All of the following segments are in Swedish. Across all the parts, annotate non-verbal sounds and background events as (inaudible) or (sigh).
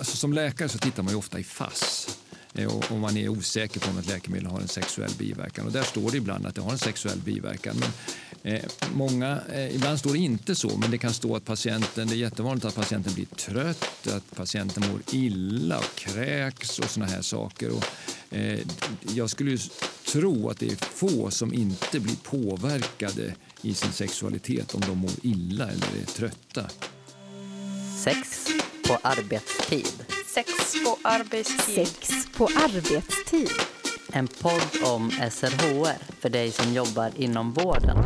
Alltså, som läkare så tittar man ju ofta i FASS eh, om man är osäker på om ett läkemedel har en sexuell biverkan. Och där står det ibland att det har en sexuell biverkan. Men Eh, många, eh, ibland står det inte så, men det kan stå att patienten, det är jättevanligt att patienten blir trött, att patienten mår illa och kräks och såna här saker. Och, eh, jag skulle tro att det är få som inte blir påverkade i sin sexualitet om de mår illa eller är trötta. Sex på arbetstid. Sex på arbetstid. Sex på arbetstid. En podd om SRHR för dig som jobbar inom vården.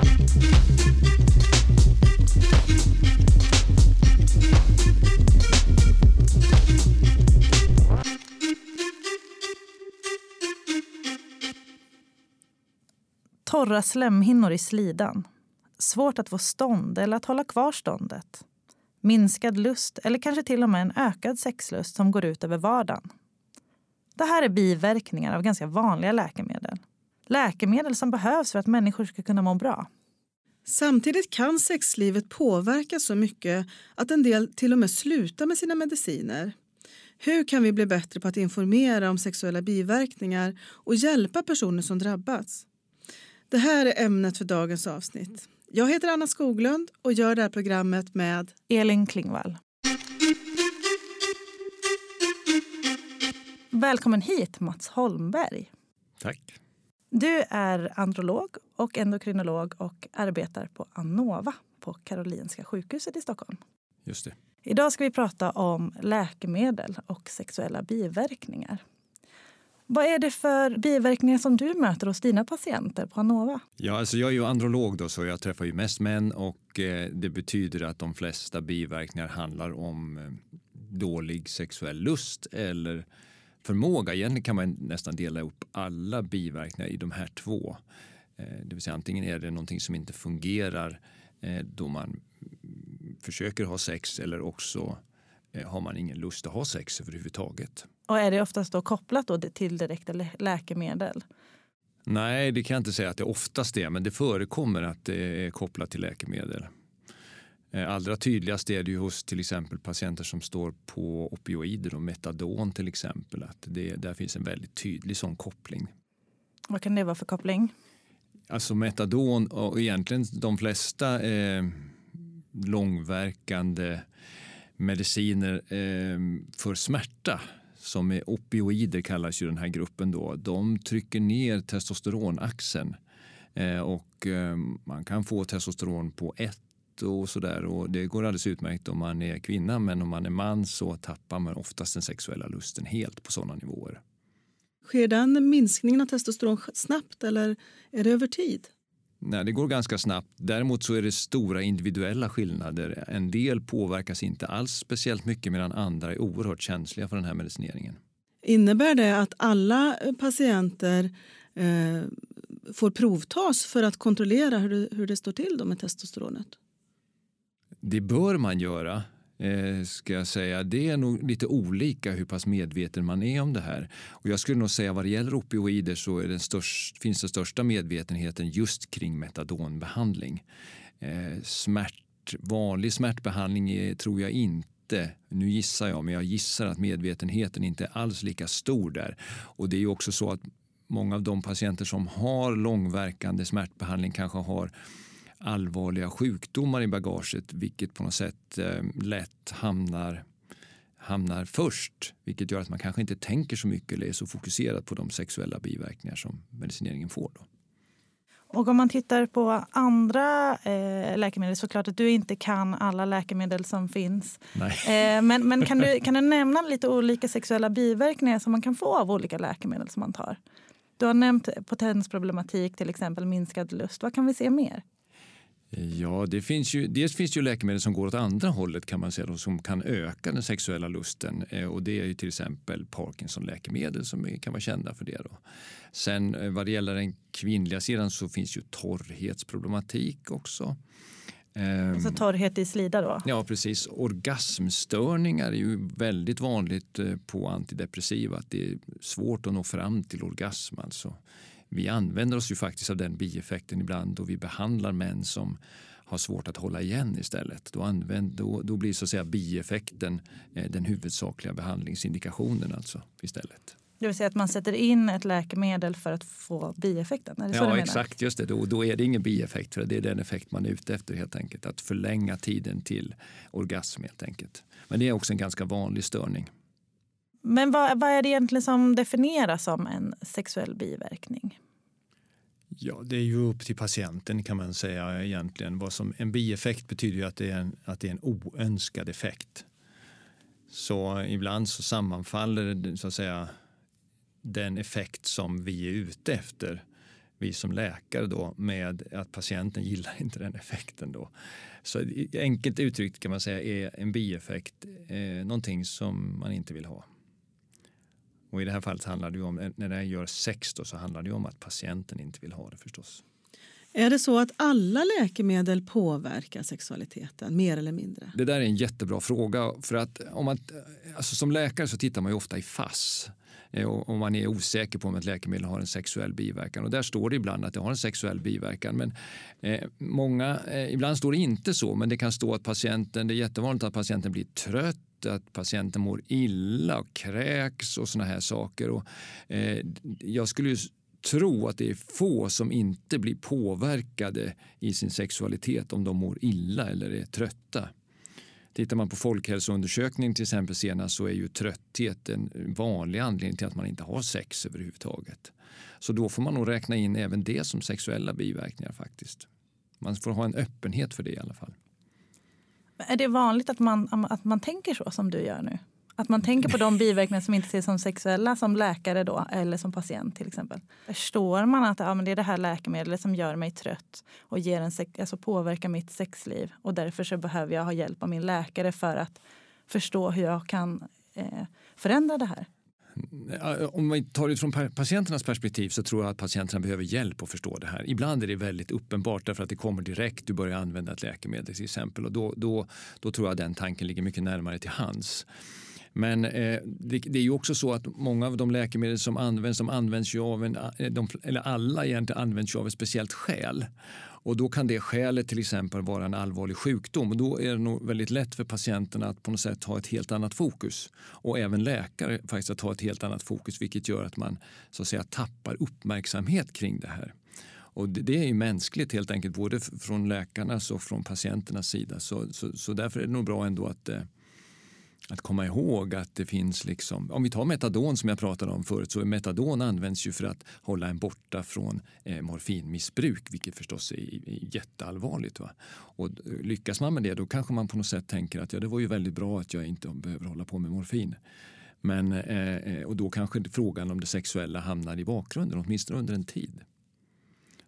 Torra slemhinnor i slidan. Svårt att få stånd eller att hålla kvar ståndet. Minskad lust eller kanske till och med en ökad sexlust som går ut över vardagen. Det här är biverkningar av ganska vanliga läkemedel. Läkemedel som behövs för att människor ska kunna må bra. Samtidigt kan sexlivet påverkas så mycket att en del till och med slutar med sina mediciner. Hur kan vi bli bättre på att informera om sexuella biverkningar och hjälpa personer som drabbats? Det här är ämnet för dagens avsnitt. Jag heter Anna Skoglund och gör det här programmet med Elin Klingvall. Välkommen hit, Mats Holmberg. Tack. Du är androlog och endokrinolog och arbetar på Anova på Karolinska sjukhuset i Stockholm. Just det. Idag ska vi prata om läkemedel och sexuella biverkningar. Vad är det för biverkningar som du möter hos dina patienter på Anova? Ja, alltså jag är ju androlog då, så jag träffar ju mest män och eh, det betyder att de flesta biverkningar handlar om eh, dålig sexuell lust eller förmåga. Egentligen kan man nästan dela upp alla biverkningar i de här två. Eh, det vill säga antingen är det någonting som inte fungerar eh, då man försöker ha sex eller också eh, har man ingen lust att ha sex överhuvudtaget. Och är det oftast då kopplat då till direkta läkemedel? Nej, det kan jag inte säga att det oftast är, men det förekommer att det är kopplat till läkemedel. Eh, allra tydligast är det ju hos till exempel patienter som står på opioider och metadon till exempel. Att det, där finns en väldigt tydlig sån koppling. Vad kan det vara för koppling? Alltså metadon och egentligen de flesta eh, långverkande mediciner eh, för smärta som är opioider kallas ju den här gruppen då. De trycker ner testosteronaxeln eh, och eh, man kan få testosteron på ett och sådär. Och det går alldeles utmärkt om man är kvinna men om man är man så tappar man oftast den sexuella lusten helt på sådana nivåer. Sker den minskningen av testosteron snabbt eller är det över tid? Nej, det går ganska snabbt. Däremot så är det stora individuella skillnader. En del påverkas inte alls speciellt mycket medan andra är oerhört känsliga för den här medicineringen. Innebär det att alla patienter eh, får provtas för att kontrollera hur det, hur det står till med testosteronet? Det bör man göra. Eh, ska jag säga. Det är nog lite olika hur pass medveten man är om det här. Och jag skulle nog säga vad det gäller opioider så är den störst, finns den största medvetenheten just kring metadonbehandling. Eh, smärt, vanlig smärtbehandling är, tror jag inte nu gissar jag, men jag gissar att medvetenheten inte är alls lika stor där. Och det är också så att många av de patienter som har långverkande smärtbehandling kanske har allvarliga sjukdomar i bagaget vilket på något sätt eh, lätt hamnar, hamnar först. Vilket gör att man kanske inte tänker så mycket eller är så fokuserad på de sexuella biverkningar som medicineringen får. Då. Och om man tittar på andra eh, läkemedel, såklart att du inte kan alla läkemedel som finns. Eh, men men kan, du, kan du (laughs) nämna lite olika sexuella biverkningar som man kan få av olika läkemedel som man tar? Du har nämnt potensproblematik, till exempel minskad lust. Vad kan vi se mer? Ja, det finns ju, dels finns det ju läkemedel som går åt andra hållet kan man säga, då, som kan öka den sexuella lusten. Eh, och det är ju till exempel Parkinson-läkemedel som kan vara kända för det. Då. Sen eh, vad det gäller den kvinnliga sidan så finns ju torrhetsproblematik också. Alltså torrhet i slida då? Ja, precis. Orgasmstörningar är ju väldigt vanligt eh, på antidepressiva. Att det är svårt att nå fram till orgasm. Alltså vi använder oss ju faktiskt av den bieffekten ibland då vi behandlar män som har svårt att hålla igen istället. Då, använd, då, då blir så att säga bieffekten eh, den huvudsakliga behandlingsindikationen alltså istället. Det vill säga att man sätter in ett läkemedel för att få bieffekten? Är det ja, exakt. just det. Då, då är det ingen bieffekt. För det är den effekt man är ute efter helt enkelt. Att förlänga tiden till orgasm helt enkelt. Men det är också en ganska vanlig störning. Men vad, vad är det egentligen som definieras som en sexuell biverkning? Ja, det är ju upp till patienten kan man säga egentligen. Vad som, en bieffekt betyder ju att det är en, att det är en oönskad effekt. Så ibland så sammanfaller så att säga den effekt som vi är ute efter, vi som läkare då, med att patienten gillar inte den effekten då. Så enkelt uttryckt kan man säga är en bieffekt eh, någonting som man inte vill ha. Och i det här fallet handlar det om, när det gör sex då, så handlar det om att patienten inte vill ha det förstås. Är det så att alla läkemedel påverkar sexualiteten mer eller mindre? Det där är en jättebra fråga. För att om man, alltså som läkare så tittar man ju ofta i FASS eh, om man är osäker på om ett läkemedel har en sexuell biverkan. Och där står det ibland att det har en sexuell biverkan. Men eh, många, eh, ibland står det inte så, men det kan stå att patienten, det är jättevanligt att patienten blir trött att patienten mår illa och kräks och såna här saker. Och, eh, jag skulle tro att det är få som inte blir påverkade i sin sexualitet om de mår illa eller är trötta. Tittar man på Folkhälsoundersökningen till exempel senast så är ju trötthet en vanlig anledning till att man inte har sex överhuvudtaget. Så då får man nog räkna in även det som sexuella biverkningar faktiskt. Man får ha en öppenhet för det i alla fall. Är det vanligt att man, att man tänker så som du gör nu? Att man tänker på de biverkningar som inte ses som sexuella som läkare då, eller som patient till exempel. Förstår man att ja, men det är det här läkemedlet som gör mig trött och ger en, alltså påverkar mitt sexliv och därför så behöver jag ha hjälp av min läkare för att förstå hur jag kan eh, förändra det här? Eh, om vi tar det från patienternas perspektiv så tror jag att patienterna behöver hjälp att förstå det här. Ibland är det väldigt uppenbart därför att det kommer direkt. Du börjar använda ett läkemedel till exempel och då, då, då tror jag den tanken ligger mycket närmare till hands. Men eh, det, det, är ju också så att många av de läkemedel som används, de används ju av en, eh, de, eller alla egentligen används ju av ett speciellt skäl. Och då kan det skälet till exempel vara en allvarlig sjukdom. Och då är det nog väldigt lätt för patienterna att på något sätt ha ett helt annat fokus. Och även läkare faktiskt att ha ett helt annat fokus vilket gör att man så att säga tappar uppmärksamhet kring det här. Och det är ju mänskligt helt enkelt, både från läkarnas och från patienternas sida. Så, så, så därför är det nog bra ändå att eh, att komma ihåg att det finns, liksom, om vi tar metadon som jag pratade om förut, så metadon används ju för att hålla en borta från eh, morfinmissbruk, vilket förstås är, är jätteallvarligt. Va? Och lyckas man med det, då kanske man på något sätt tänker att ja, det var ju väldigt bra att jag inte behöver hålla på med morfin. Men, eh, eh och då kanske frågan om det sexuella hamnar i bakgrunden, åtminstone under en tid.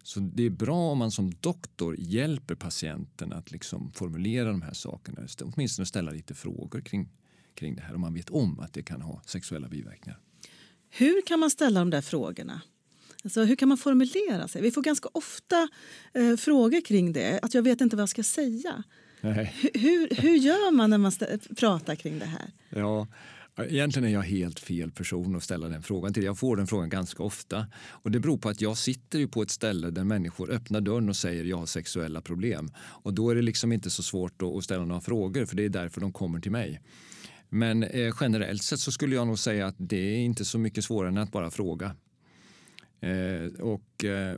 Så det är bra om man som doktor hjälper patienten att liksom formulera de här sakerna, åtminstone ställa lite frågor kring kring det här om man vet om att det kan ha sexuella biverkningar. Hur kan man ställa de där frågorna? Alltså, hur kan man formulera sig? Vi får ganska ofta eh, frågor kring det. Att jag vet inte vad jag ska säga. Hur, hur gör man när man pratar kring det här? Ja, Egentligen är jag helt fel person att ställa den frågan till. Jag får den frågan ganska ofta. Och Det beror på att jag sitter ju på ett ställe där människor öppnar dörren och säger jag har sexuella problem. Och Då är det liksom inte så svårt att ställa några frågor för det är därför de kommer till mig. Men eh, generellt sett så skulle jag nog säga att det är inte så mycket svårare än att bara fråga. Eh, och eh,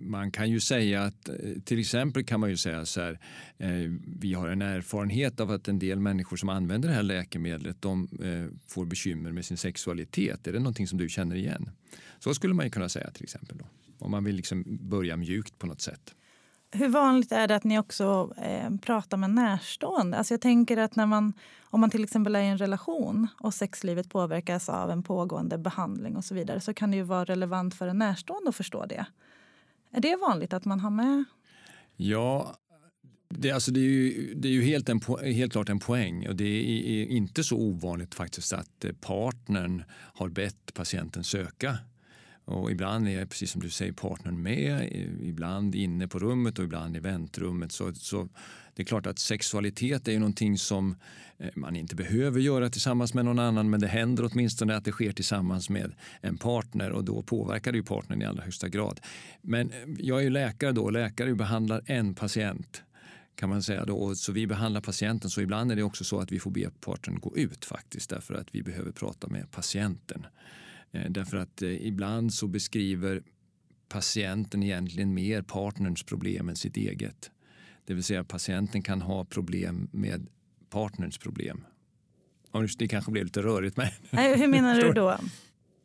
man kan ju säga att eh, till exempel kan man ju säga så här. Eh, vi har en erfarenhet av att en del människor som använder det här läkemedlet de eh, får bekymmer med sin sexualitet. Är det någonting som du känner igen? Så skulle man ju kunna säga till exempel. Då, om man vill liksom börja mjukt på något sätt. Hur vanligt är det att ni också eh, pratar med närstående? Alltså jag tänker att när man, om man till exempel är i en relation och sexlivet påverkas av en pågående behandling och så vidare så kan det ju vara relevant för en närstående att förstå det. Är det vanligt att man har med? Ja, det, alltså det, är ju, det är ju helt, en, helt klart en poäng och det är inte så ovanligt faktiskt att eh, partnern har bett patienten söka och ibland är, precis som du säger, partnern med, ibland inne på rummet och ibland i väntrummet. Så, så det är klart att sexualitet är ju någonting som eh, man inte behöver göra tillsammans med någon annan men det händer åtminstone att det sker tillsammans med en partner och då påverkar det ju partnern i allra högsta grad. Men eh, jag är ju läkare då, läkare behandlar en patient kan man säga. Då. Och Så vi behandlar patienten så ibland är det också så att vi får be partnern gå ut faktiskt därför att vi behöver prata med patienten. Eh, därför att ibland så beskriver patienten egentligen mer partnerns problem än sitt eget. Det vill säga patienten kan ha problem med partners problem. Det kanske blev lite rörigt. Men (laughs) Nej, hur menar du då?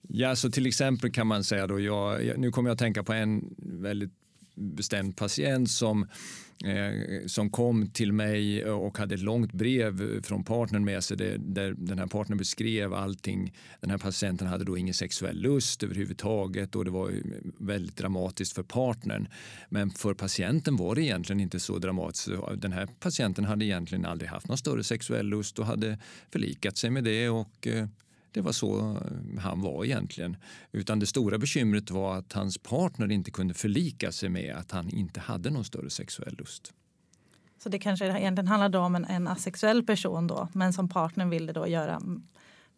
Ja, så till exempel kan man säga då, jag, nu kommer jag att tänka på en väldigt bestämd patient som Eh, Eh, som kom till mig och hade ett långt brev från partnern med sig där, där den här partnern beskrev allting. Den här patienten hade då ingen sexuell lust överhuvudtaget och det var väldigt dramatiskt för partnern. Men för patienten var det egentligen inte så dramatiskt. Den här patienten hade egentligen aldrig haft någon större sexuell lust och hade förlikat sig med det och eh, det var så han var egentligen. Utan det stora bekymret var att hans partner inte kunde förlika sig med att han inte hade någon större sexuell lust. Så det kanske egentligen handlade om en, en asexuell person då, men som partnern ville då göra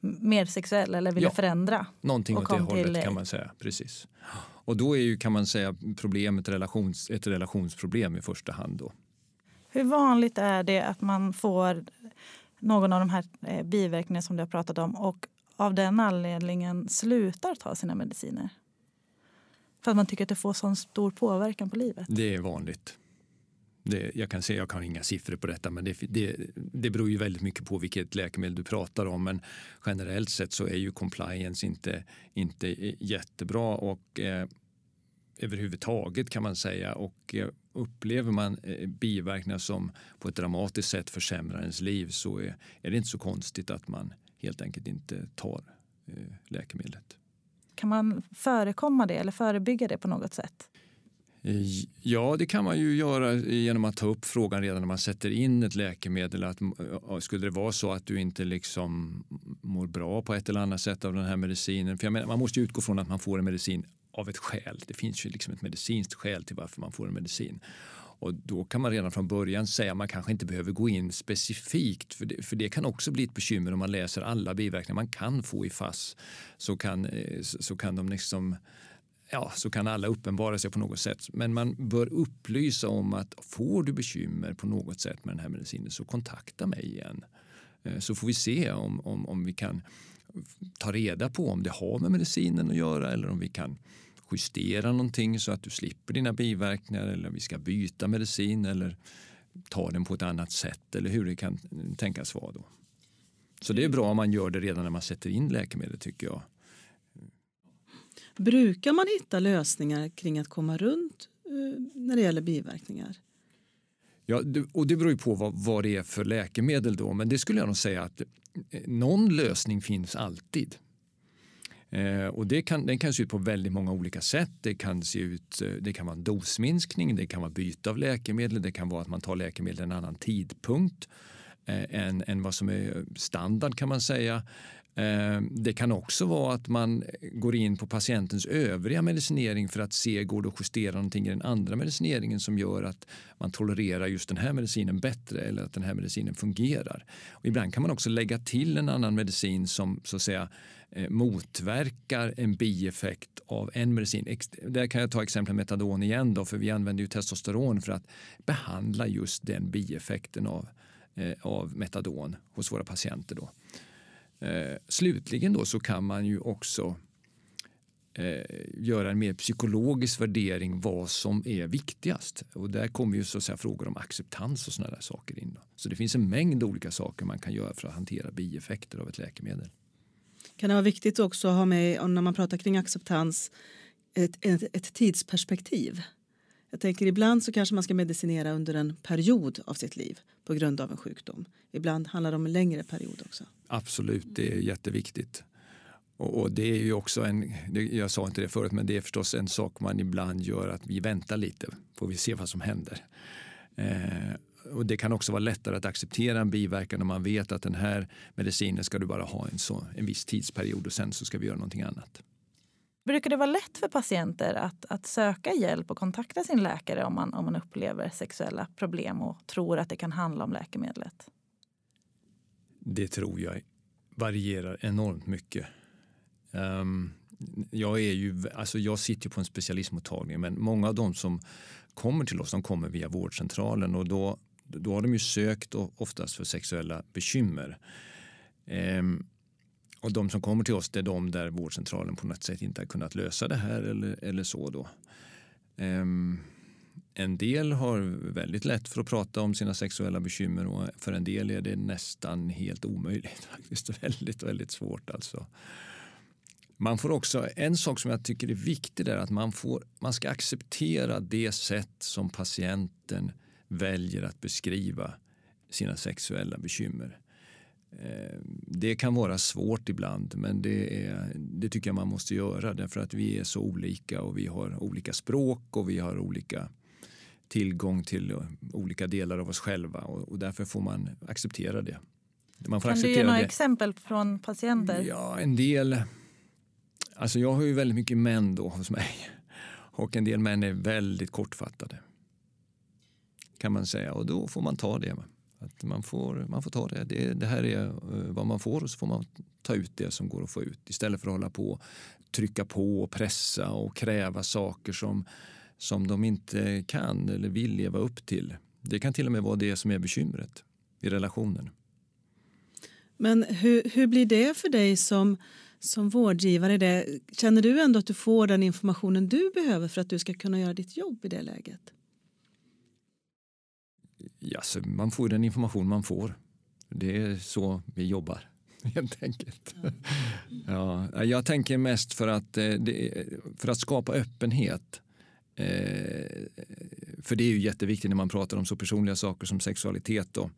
mer sexuell eller ville ja, förändra? Någonting åt det hållet till... kan man säga. Precis. Och då är ju, kan man säga, problemet relations, ett relationsproblem i första hand. Då. Hur vanligt är det att man får någon av de här eh, biverkningarna som du har pratat om och av den anledningen slutar ta sina mediciner? För att man tycker att det får sån stor påverkan på livet? Det är vanligt. Det, jag kan säga, jag har inga siffror på detta, men det, det, det beror ju väldigt mycket på vilket läkemedel du pratar om. Men generellt sett så är ju compliance inte, inte jättebra och eh, överhuvudtaget kan man säga. Och eh, upplever man eh, biverkningar som på ett dramatiskt sätt försämrar ens liv så är, är det inte så konstigt att man helt enkelt inte tar eh, läkemedlet. Kan man förekomma det eller förebygga det på något sätt? Ja, det kan man ju göra genom att ta upp frågan redan när man sätter in ett läkemedel. Att, skulle det vara så att du inte liksom mår bra på ett eller annat sätt av den här medicinen. För menar, man måste utgå från att man får en medicin av ett skäl. Det finns ju liksom ett medicinskt skäl till varför man får en medicin. Och då kan man redan från början säga att man kanske inte behöver gå in specifikt för det, för det kan också bli ett bekymmer om man läser alla biverkningar man kan få i FASS. Så kan, eh, så kan de liksom ja, så kan alla uppenbara sig på något sätt. Men man bör upplysa om att får du bekymmer på något sätt med den här medicinen så kontakta mig igen. Eh, så får vi se om, om, om vi kan ta reda på om det har med medicinen att göra eller om vi kan justera någonting så att du slipper dina biverkningar eller vi ska byta medicin eller ta den på ett annat sätt eller hur det kan tänkas vara. Då. Så det är bra om man gör det redan när man sätter in läkemedel tycker jag. Brukar man hitta lösningar kring att komma runt eh, när det gäller biverkningar? Ja, och det beror ju på vad, vad det är för läkemedel då, men det skulle jag nog säga att eh, någon lösning finns alltid. Eh, och det kan, den kan se ut på väldigt många olika sätt. Det kan, se ut, eh, det kan vara en dosminskning, det kan vara byte av läkemedel, det kan vara att man tar läkemedel en annan tidpunkt eh, än, än vad som är standard kan man säga. Ehm, det kan också vara att man går in på patientens övriga medicinering för att se går det att justera någonting i den andra medicineringen som gör att man tolererar just den här medicinen bättre eller att den här medicinen fungerar. Och ibland kan man också lägga till en annan medicin som så att säga eh, motverkar en bieffekt av en medicin. Där kan jag ta exemplet metadon igen då, för vi använder ju testosteron för att behandla just den bieffekten av, eh, av metadon hos våra patienter. Då. Eh, slutligen då så kan man ju också eh, göra en mer psykologisk värdering vad som är viktigast. Och där kommer ju så att säga frågor om acceptans och sådana där saker in. Då. Så det finns en mängd olika saker man kan göra för att hantera bieffekter av ett läkemedel. Kan det vara viktigt också att ha med, när man pratar kring acceptans, ett, ett, ett tidsperspektiv? Jag tänker ibland så kanske man ska medicinera under en period av sitt liv på grund av en sjukdom. Ibland handlar det om en längre period också. Absolut, det är jätteviktigt. Och, och det är ju också en, jag sa inte det förut, men det är förstås en sak man ibland gör att vi väntar lite, får vi se vad som händer. Eh, och det kan också vara lättare att acceptera en biverkan om man vet att den här medicinen ska du bara ha en, så, en viss tidsperiod och sen så ska vi göra någonting annat. Brukar det vara lätt för patienter att, att söka hjälp och kontakta sin läkare om man, om man upplever sexuella problem och tror att det kan handla om läkemedlet? Det tror jag varierar enormt mycket. Um, jag, är ju, alltså jag sitter på en specialistmottagning men många av de som kommer till oss de kommer via vårdcentralen och då, då har de ju sökt oftast för sexuella bekymmer. Um, och de som kommer till oss det är de där vårdcentralen på något sätt inte har kunnat lösa det här eller, eller så. Då. Um, en del har väldigt lätt för att prata om sina sexuella bekymmer och för en del är det nästan helt omöjligt. (laughs) Faktiskt väldigt, väldigt svårt alltså. Man får också, en sak som jag tycker är viktig är att man, får, man ska acceptera det sätt som patienten väljer att beskriva sina sexuella bekymmer. Eh, det kan vara svårt ibland men det, är, det tycker jag man måste göra därför att vi är så olika och vi har olika språk och vi har olika tillgång till olika delar av oss själva och, och därför får man acceptera det. Man får kan acceptera du ge några det. exempel från patienter? Ja, en del. Alltså jag har ju väldigt mycket män då hos mig och en del män är väldigt kortfattade. Kan man säga och då får man ta det. Att man, får, man får ta det. det. Det här är eh, vad man får och så får man ta ut det som går att få ut istället för att hålla på trycka på och pressa och kräva saker som som de inte kan eller vill leva upp till. Det kan till och med vara det som är bekymret i relationen. Men hur, hur blir det för dig som, som vårdgivare? Det, känner du ändå att du får den informationen du behöver för att du ska kunna göra ditt jobb i det läget? Ja, så man får den information man får. Det är så vi jobbar, (laughs) helt enkelt. Ja. ja jag tänker mest för att, eh, för att skapa öppenhet Eh, för det är ju jätteviktigt när man pratar om så personliga saker som sexualitet. Då,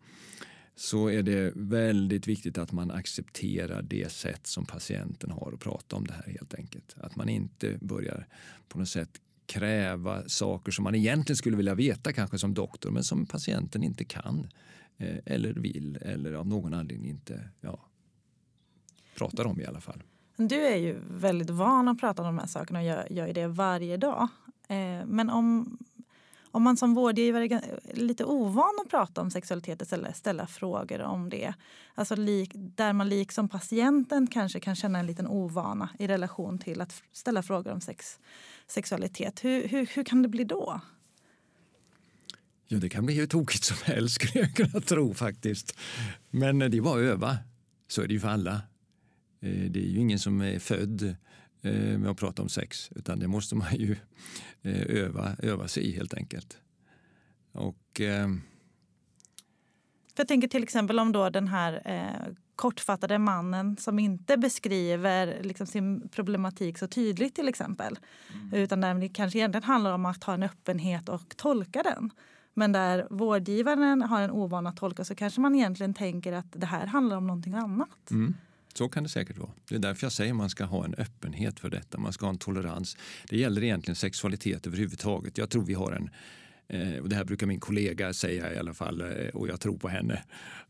så är det väldigt viktigt att man accepterar det sätt som patienten har att prata om det här helt enkelt. Att man inte börjar på något sätt kräva saker som man egentligen skulle vilja veta kanske som doktor men som patienten inte kan eh, eller vill eller av någon anledning inte ja, pratar om i alla fall. Du är ju väldigt van att prata om de här sakerna och gör, gör det varje dag. Eh, men om, om man som vårdgivare är eh, lite ovan att prata om sexualitet eller ställa frågor om det. Alltså lik, där man liksom patienten kanske kan känna en liten ovana i relation till att ställa frågor om sex, sexualitet. Hur, hur, hur kan det bli då? Ja, det kan bli hur tokigt som helst skulle jag kunna tro faktiskt. Men det är bara att öva. Så är det ju för alla. Eh, det är ju ingen som är född Eh, med att prata om sex. Utan det måste man ju eh, öva, öva sig i helt enkelt. Och, eh... jag tänker till exempel om då den här eh, kortfattade mannen som inte beskriver liksom, sin problematik så tydligt till exempel. Mm. Utan där det kanske egentligen handlar om att ha en öppenhet och tolka den. Men där vårdgivaren har en ovana att tolka så kanske man egentligen tänker att det här handlar om någonting annat. Mm. Så kan det säkert vara. Det är därför jag säger att man ska ha en öppenhet för detta. Man ska ha en tolerans. Det gäller egentligen sexualitet överhuvudtaget. Jag tror vi har en eh, och det här brukar min kollega säga i alla fall eh, och jag tror på henne.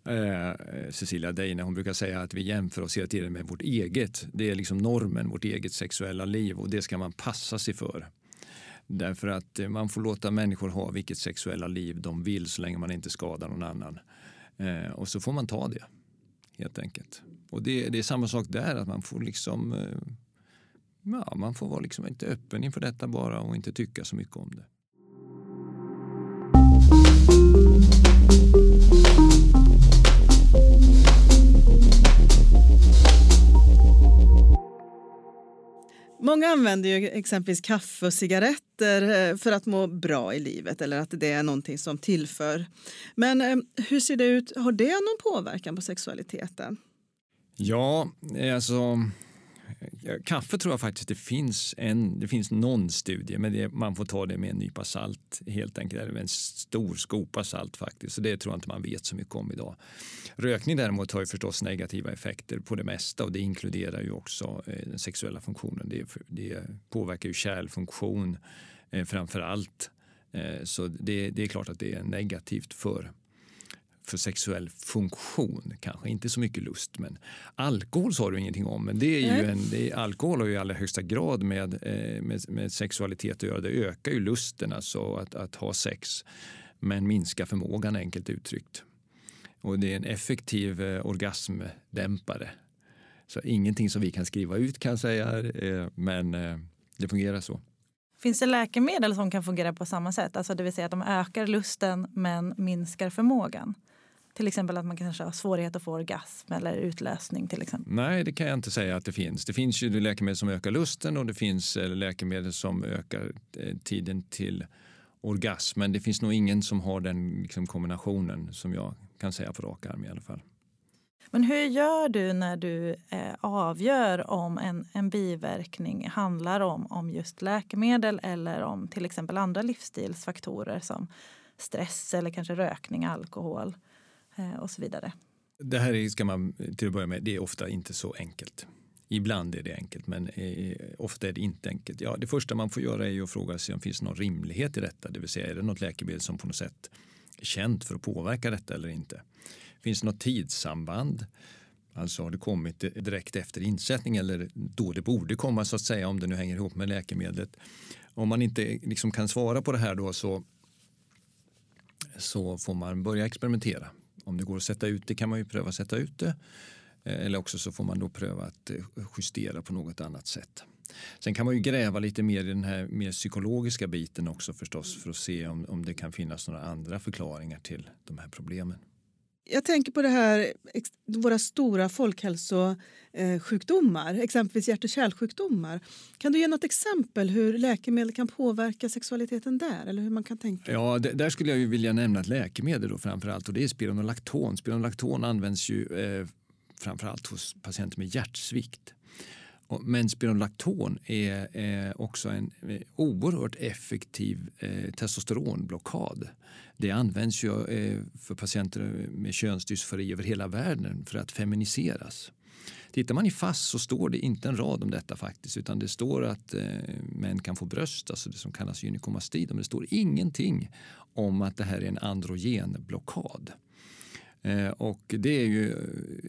Eh, Cecilia Deine, hon brukar säga att vi jämför oss hela tiden med vårt eget. Det är liksom normen, vårt eget sexuella liv och det ska man passa sig för. Därför att man får låta människor ha vilket sexuella liv de vill så länge man inte skadar någon annan. Och så får man ta det helt enkelt. Och det, det, är samma sak där, att man får liksom eh, ja, man får vara liksom inte öppen inför detta bara och inte tycka så mycket om det. Många använder ju exempelvis kaffe och cigaretter eh, för att må bra i livet eller att det är någonting som tillför. Men eh, hur ser det ut? Har det någon påverkan på sexualiteten? Ja, eh, alltså Eh, kaffe tror jag faktiskt det finns, en, det finns någon studie, men det, man får ta det med en nypa salt helt enkelt, eller med en stor skopa salt faktiskt. Så det tror jag inte man vet så mycket om idag. Rökning däremot har ju förstås negativa effekter på det mesta och det inkluderar ju också eh, den sexuella funktionen. Det, det påverkar ju kärlfunktion eh, framför allt. Eh, så det, det, är klart att det är negativt för, för sexuell funktion, kanske inte så mycket lust. Men alkohol sa du ingenting om, men det är ju en, det är, alkohol har ju i allra högsta grad med, eh, med, med, sexualitet att göra. Det ökar ju lusten alltså att, att ha sex, men minskar förmågan enkelt uttryckt. Och det är en effektiv eh, orgasmdämpare. Så ingenting som vi kan skriva ut kan jag säga, eh, men det fungerar så. Finns det läkemedel som kan fungera på samma sätt? Alltså det vill säga att de ökar lusten men minskar förmågan? Till exempel att man kanske har svårighet att få orgasm eller utlösning till exempel. Nej, det kan jag inte säga att det finns. Det finns ju läkemedel som ökar lusten och det finns eh, läkemedel som ökar eh, tiden till orgasm. Men det finns nog ingen som har den liksom, kombinationen som jag kan säga på rak arm i alla fall. Men hur gör du när du eh, avgör om en, en biverkning handlar om, om just läkemedel eller om till exempel andra livsstilsfaktorer som stress eller kanske rökning, alkohol Eh, och så vidare? Det här ska man till att börja med, det är ofta inte så enkelt. Ibland är det enkelt, men eh, ofta är det inte enkelt. Ja, det första man får göra är att fråga sig om det finns någon rimlighet i detta. Det vill säga, är det något läkemedel som på något sätt är känt för att påverka detta eller inte? Finns det något tidssamband? Alltså har det kommit direkt efter insättning eller då det borde komma så att säga om det nu hänger ihop med läkemedlet. Om man inte liksom kan svara på det här då så, så får man börja experimentera. Om det går att sätta ut det kan man ju pröva att sätta ut det. Eh, eller också så får man då pröva att eh, justera på något annat sätt. Sen kan man ju gräva lite mer i den här mer psykologiska biten också förstås för att se om, om det kan finnas några andra förklaringar till de här problemen. Jag tänker på det här, våra stora folkhälsosjukdomar, eh, exempelvis hjärt och kärlsjukdomar. Kan du ge något exempel hur läkemedel kan påverka sexualiteten där? Eller hur man kan tänka? Ja, där skulle jag vilja nämna ett läkemedel då framförallt och det är spironolakton. Spironolakton används ju eh, framför allt hos patienter med hjärtsvikt. Men spironolakton är, är också en eh, oerhört effektiv eh, testosteronblockad. Det används ju eh, för patienter med könsdysfori över hela världen för att feminiseras. Tittar man i FASS så står det inte en rad om detta faktiskt utan det står att eh, män kan få bröst, alltså det som kallas gynekomastid. Men det står ingenting om att det här är en androgenblockad. Eh, och det är ju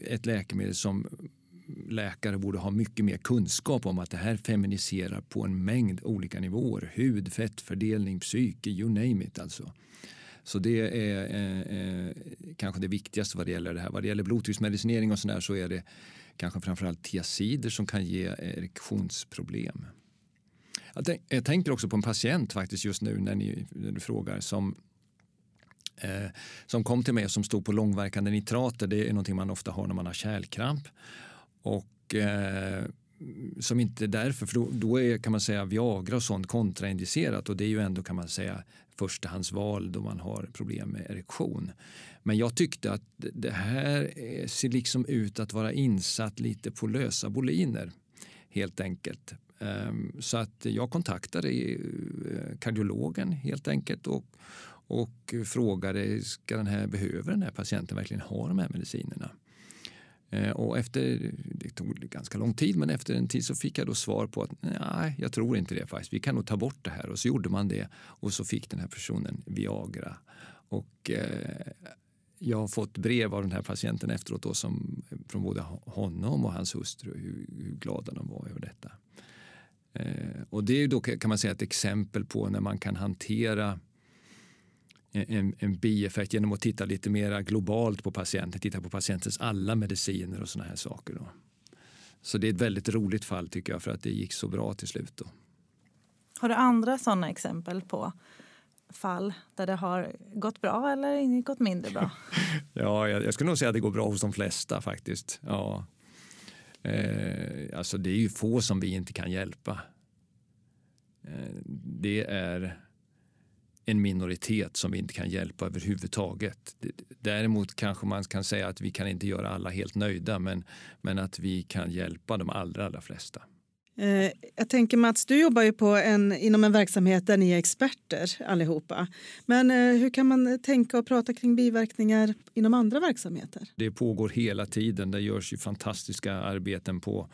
ett läkemedel som läkare borde ha mycket mer kunskap om att det här feminiserar på en mängd olika nivåer. Hud, fettfördelning, psyke, you name it. Alltså. Så det är eh, eh, kanske det viktigaste vad det gäller det här. Vad det gäller blodtrycksmedicinering och sådär så är det kanske framförallt tiacider som kan ge erektionsproblem. Jag, tänker också på en patient faktiskt just nu när, ni, när du frågar som eh, som kom till mig och som stod på långverkande nitrater. Det är någonting man ofta har när man har kärlkramp. Och eh, som inte därför, för då, då, är kan man säga Viagra och sånt kontraindicerat och det är ju ändå kan man säga förstahandsval då man har problem med erektion. Men jag tyckte att det här ser liksom ut att vara insatt lite på lösa boliner helt enkelt. Ehm, så att jag kontaktade eh, kardiologen helt enkelt och, och frågade ska den här, behöver den här patienten verkligen ha de här medicinerna. Eh, och efter, det tog ganska lång tid, men efter en tid så fick jag då svar på att nej, jag tror inte det faktiskt. Vi kan nog ta bort det här. Och så gjorde man det och så fick den här personen Viagra. Och eh, jag har fått brev av den här patienten efteråt då, som, från både honom och hans hustru hur, hur glada de var över detta. Eh, och det är ju då kan man säga ett exempel på när man kan hantera en, en bieffekt genom att titta lite mer globalt på patienten, titta på patientens alla mediciner och såna här saker. Då. Så det är ett väldigt roligt fall tycker jag för att det gick så bra till slut. Då. Har du andra sådana exempel på fall där det har gått bra eller gått mindre bra? (laughs) ja, jag, jag skulle nog säga att det går bra hos de flesta faktiskt. Ja. Eh, alltså det är ju få som vi inte kan hjälpa. Eh, det är en minoritet som vi inte kan hjälpa överhuvudtaget. Däremot kanske man kan säga att vi kan inte göra alla helt nöjda men, men att vi kan hjälpa de allra, allra flesta. Eh, jag tänker Mats, du jobbar ju på en, inom en verksamhet där ni är experter allihopa. Men eh, hur kan man tänka och prata kring biverkningar inom andra verksamheter? Det pågår hela tiden. Det görs ju fantastiska arbeten på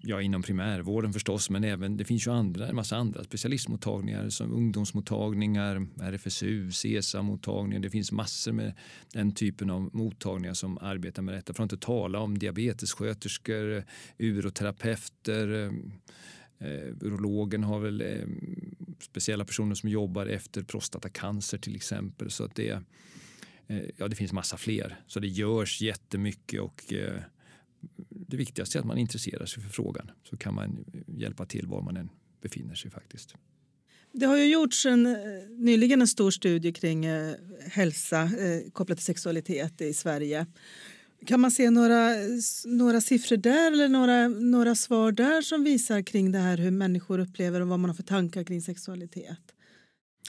ja, inom primärvården förstås, men även det finns ju andra, en massa andra specialistmottagningar som ungdomsmottagningar, RFSU, CESA-mottagningar. Det finns massor med den typen av mottagningar som arbetar med detta. För att inte tala om diabetessköterskor, uroterapeuter, eh, urologen har väl eh, speciella personer som jobbar efter prostatacancer till exempel. Så att det, eh, ja, det finns massa fler. Så det görs jättemycket och det viktigaste är att man intresserar sig för frågan så kan man hjälpa till var man än befinner sig faktiskt. Det har ju gjorts en, eh, nyligen en stor studie kring eh, hälsa eh, kopplat till sexualitet i Sverige. Kan man se några, några siffror där eller några, några svar där som visar kring det här hur människor upplever och vad man har för tankar kring sexualitet?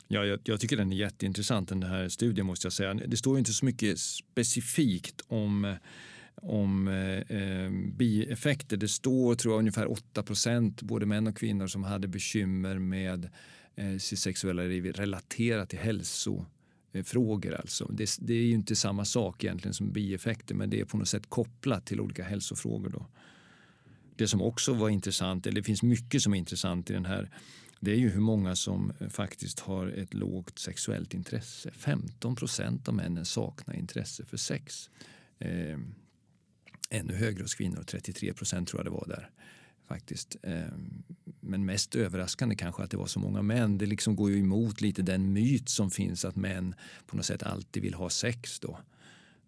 Ja, jag, jag, tycker den är jätteintressant den här studien måste jag säga. Det står inte så mycket specifikt om om eh, eh, bieffekter. Det står tror jag ungefär 8 procent, både män och kvinnor som hade bekymmer med eh, sitt sexuella liv relaterat till hälso frågor. Alltså. Det, det, är ju inte samma sak egentligen som bieffekter men det är på något sätt kopplat till olika hälsofrågor. Då. Det som också var intressant, eller det finns mycket som är intressant i den här, det är ju hur många som eh, faktiskt har ett lågt sexuellt intresse. 15 procent av männen saknar intresse för sex. Eh, ännu högre hos kvinnor, 33 procent tror jag det var där faktiskt. Ehm, men mest överraskande kanske att det var så många män. Det liksom går ju emot lite den myt som finns att män på något sätt alltid vill ha sex. Då.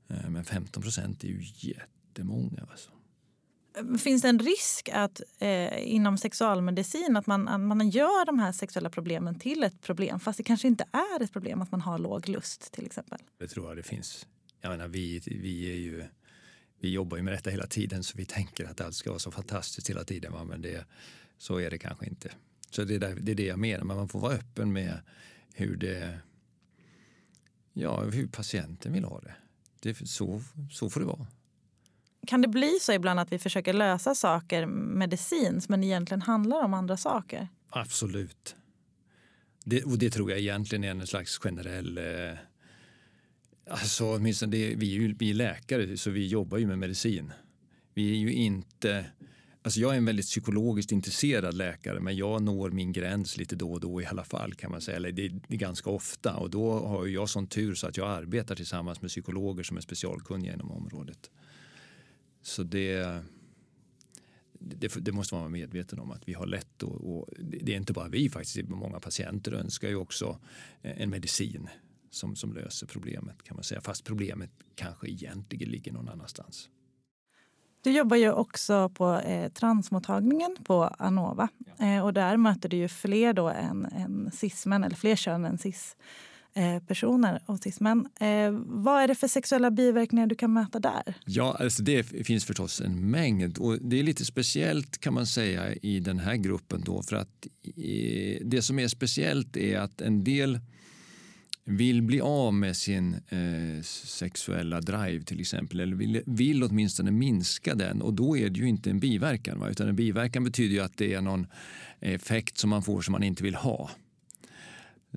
Ehm, men 15 procent är ju jättemånga. Alltså. Finns det en risk att eh, inom sexualmedicin att man, att man gör de här sexuella problemen till ett problem fast det kanske inte är ett problem att man har låg lust till exempel? Det tror jag det finns. Jag menar, vi, vi är ju vi jobbar ju med detta hela tiden så vi tänker att allt ska vara så fantastiskt hela tiden. Va? Men det, så är det kanske inte. Så det är, där, det är det jag menar. Men man får vara öppen med hur, det, ja, hur patienten vill ha det. det så, så får det vara. Kan det bli så ibland att vi försöker lösa saker medicinskt men egentligen handlar om andra saker? Absolut. Det, och det tror jag egentligen är en slags generell eh, Alltså, åtminstone det, vi, är ju, vi är läkare så vi jobbar ju med medicin. Vi är ju inte... Alltså jag är en väldigt psykologiskt intresserad läkare men jag når min gräns lite då och då i alla fall kan man säga. Eller det, är ganska ofta och då har jag sån tur så att jag arbetar tillsammans med psykologer som är specialkunniga inom området. Så det, det, det, måste man vara medveten om att vi har lätt och, och det är inte bara vi faktiskt, många patienter önskar ju också en medicin som, som löser problemet kan man säga. Fast problemet kanske egentligen ligger någon annanstans. Du jobbar ju också på eh, transmottagningen på Anova. Eh, och där möter du ju fler då än, än cismän, eller fler kön än cis eh, personer och cismän. Eh, vad är det för sexuella biverkningar du kan möta där? Ja, alltså det finns förstås en mängd och det är lite speciellt kan man säga i den här gruppen då för att eh, det som är speciellt är att en del vill bli av med sin eh, sexuella drive till exempel eller vill, vill åtminstone minska den och då är det ju inte en biverkan. Va? Utan en biverkan betyder ju att det är någon effekt som man får som man inte vill ha.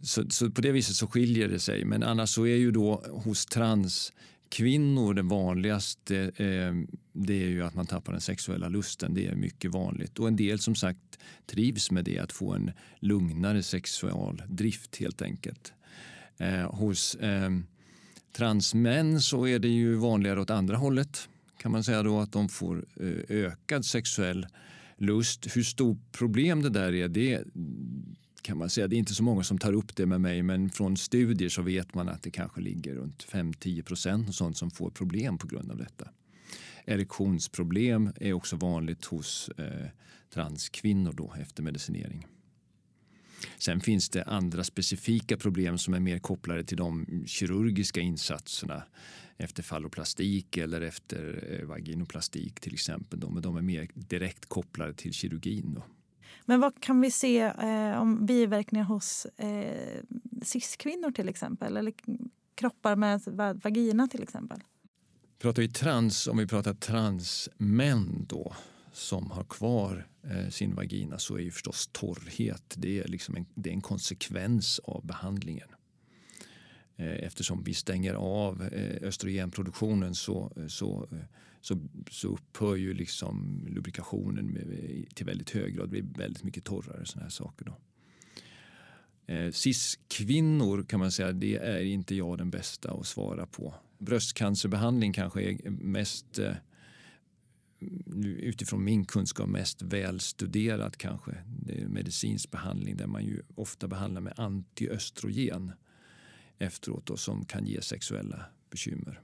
Så, så på det viset så skiljer det sig. Men annars så är ju då hos transkvinnor det vanligaste eh, det är ju att man tappar den sexuella lusten. Det är mycket vanligt. Och en del som sagt trivs med det, att få en lugnare sexual drift helt enkelt. Eh, hos eh, transmän så är det ju vanligare åt andra hållet kan man säga då att de får eh, ökad sexuell lust. Hur stort problem det där är, det kan man säga. Det är inte så många som tar upp det med mig men från studier så vet man att det kanske ligger runt 5-10 procent och sånt som får problem på grund av detta. Erektionsproblem är också vanligt hos eh, transkvinnor då efter medicinering. Sen finns det andra specifika problem som är mer kopplade till de kirurgiska insatserna efter falloplastik eller efter eh, vaginoplastik till exempel. Men de är mer direkt kopplade till kirurgin. Då. Men vad kan vi se eh, om biverkningar hos eh, cis-kvinnor till exempel? Eller kroppar med vagina till exempel? Pratar vi trans, om vi pratar transmän då som har kvar eh, sin vagina så är ju förstås torrhet det är, liksom en, det är en konsekvens av behandlingen. Eh, eftersom vi stänger av eh, östrogenproduktionen så, eh, så, eh, så, så upphör ju liksom lubrikationen med, eh, till väldigt hög grad. Det blir väldigt mycket torrare. Såna här saker då. Cis-kvinnor kan man säga, det är inte jag den bästa att svara på. Bröstcancerbehandling kanske är mest utifrån min kunskap mest välstuderat kanske. Det är medicinsk behandling där man ju ofta behandlar med antiöstrogen efteråt då, som kan ge sexuella bekymmer.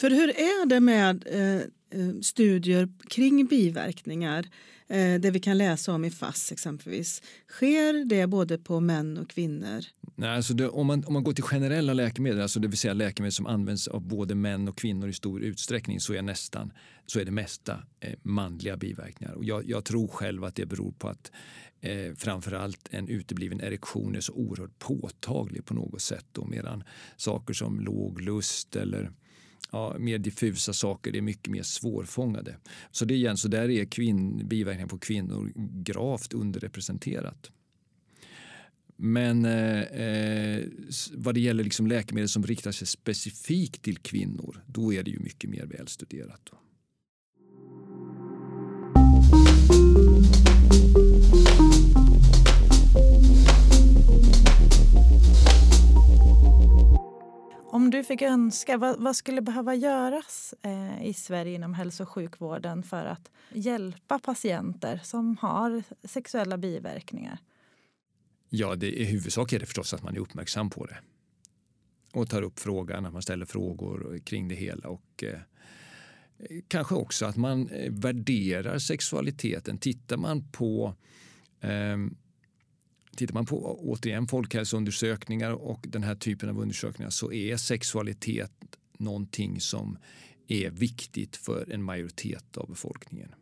För hur är det med eh, eh, studier kring biverkningar? Eh, det vi kan läsa om i FASS exempelvis. Sker det både på män och kvinnor? Nej, alltså det, om, man, om man går till generella läkemedel, alltså det vill säga läkemedel som används av både män och kvinnor i stor utsträckning så är nästan så är det mesta eh, manliga biverkningar. Och jag, jag, tror själv att det beror på att eh, framförallt en utebliven erektion är så oerhört påtaglig på något sätt. Då, medan saker som låg lust eller ja, mer diffusa saker är mycket mer svårfångade. Så det igen, så där är kvinn, biverkningar på kvinnor gravt underrepresenterat. Men eh, eh vad det gäller liksom läkemedel som riktar sig specifikt till kvinnor, då är det ju mycket mer välstuderat. Då. Om du fick önska, vad, vad skulle behöva göras eh, i Sverige inom hälso och sjukvården för att hjälpa patienter som har sexuella biverkningar? Ja, det, i huvudsak är det förstås att man är uppmärksam på det och tar upp frågan, att man ställer frågor kring det hela och eh, kanske också att man eh, värderar sexualiteten. Tittar man på eh, Tittar man på återigen folkhälsoundersökningar och den här typen av undersökningar så är sexualitet någonting som är viktigt för en majoritet av befolkningen.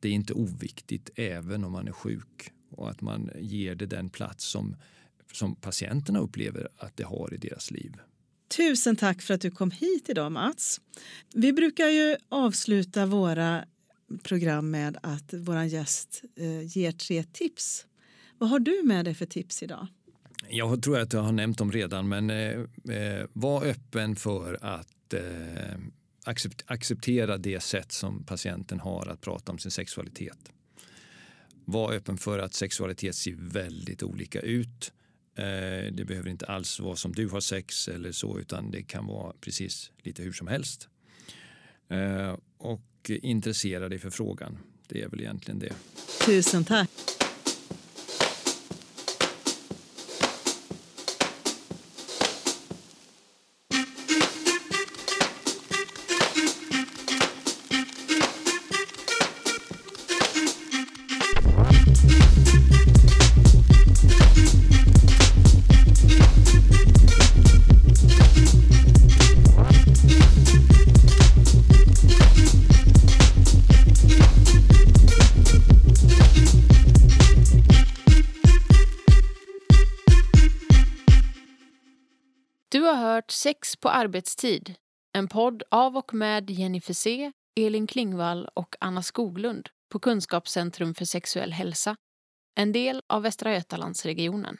Det är inte oviktigt även om man är sjuk och att man ger det den plats som, som patienterna upplever att det har i deras liv. Tusen tack för att du kom hit idag Mats. Vi brukar ju avsluta våra program med att vår gäst eh, ger tre tips. Vad har du med dig för tips idag? Jag tror att jag har nämnt dem redan, men eh, eh var öppen för att eh, acceptera det sätt som patienten har att prata om sin sexualitet. Var öppen för att sexualitet ser väldigt olika ut. Eh, det behöver inte alls vara som du har sex eller så, utan det kan vara precis lite hur som helst. Eh, och intressera dig för frågan. Det är väl egentligen det. Tusen tack. På arbetstid. En podd av och med Jenny Fese, Elin Klingvall och Anna Skoglund på Kunskapscentrum för sexuell hälsa. En del av Västra Götalandsregionen.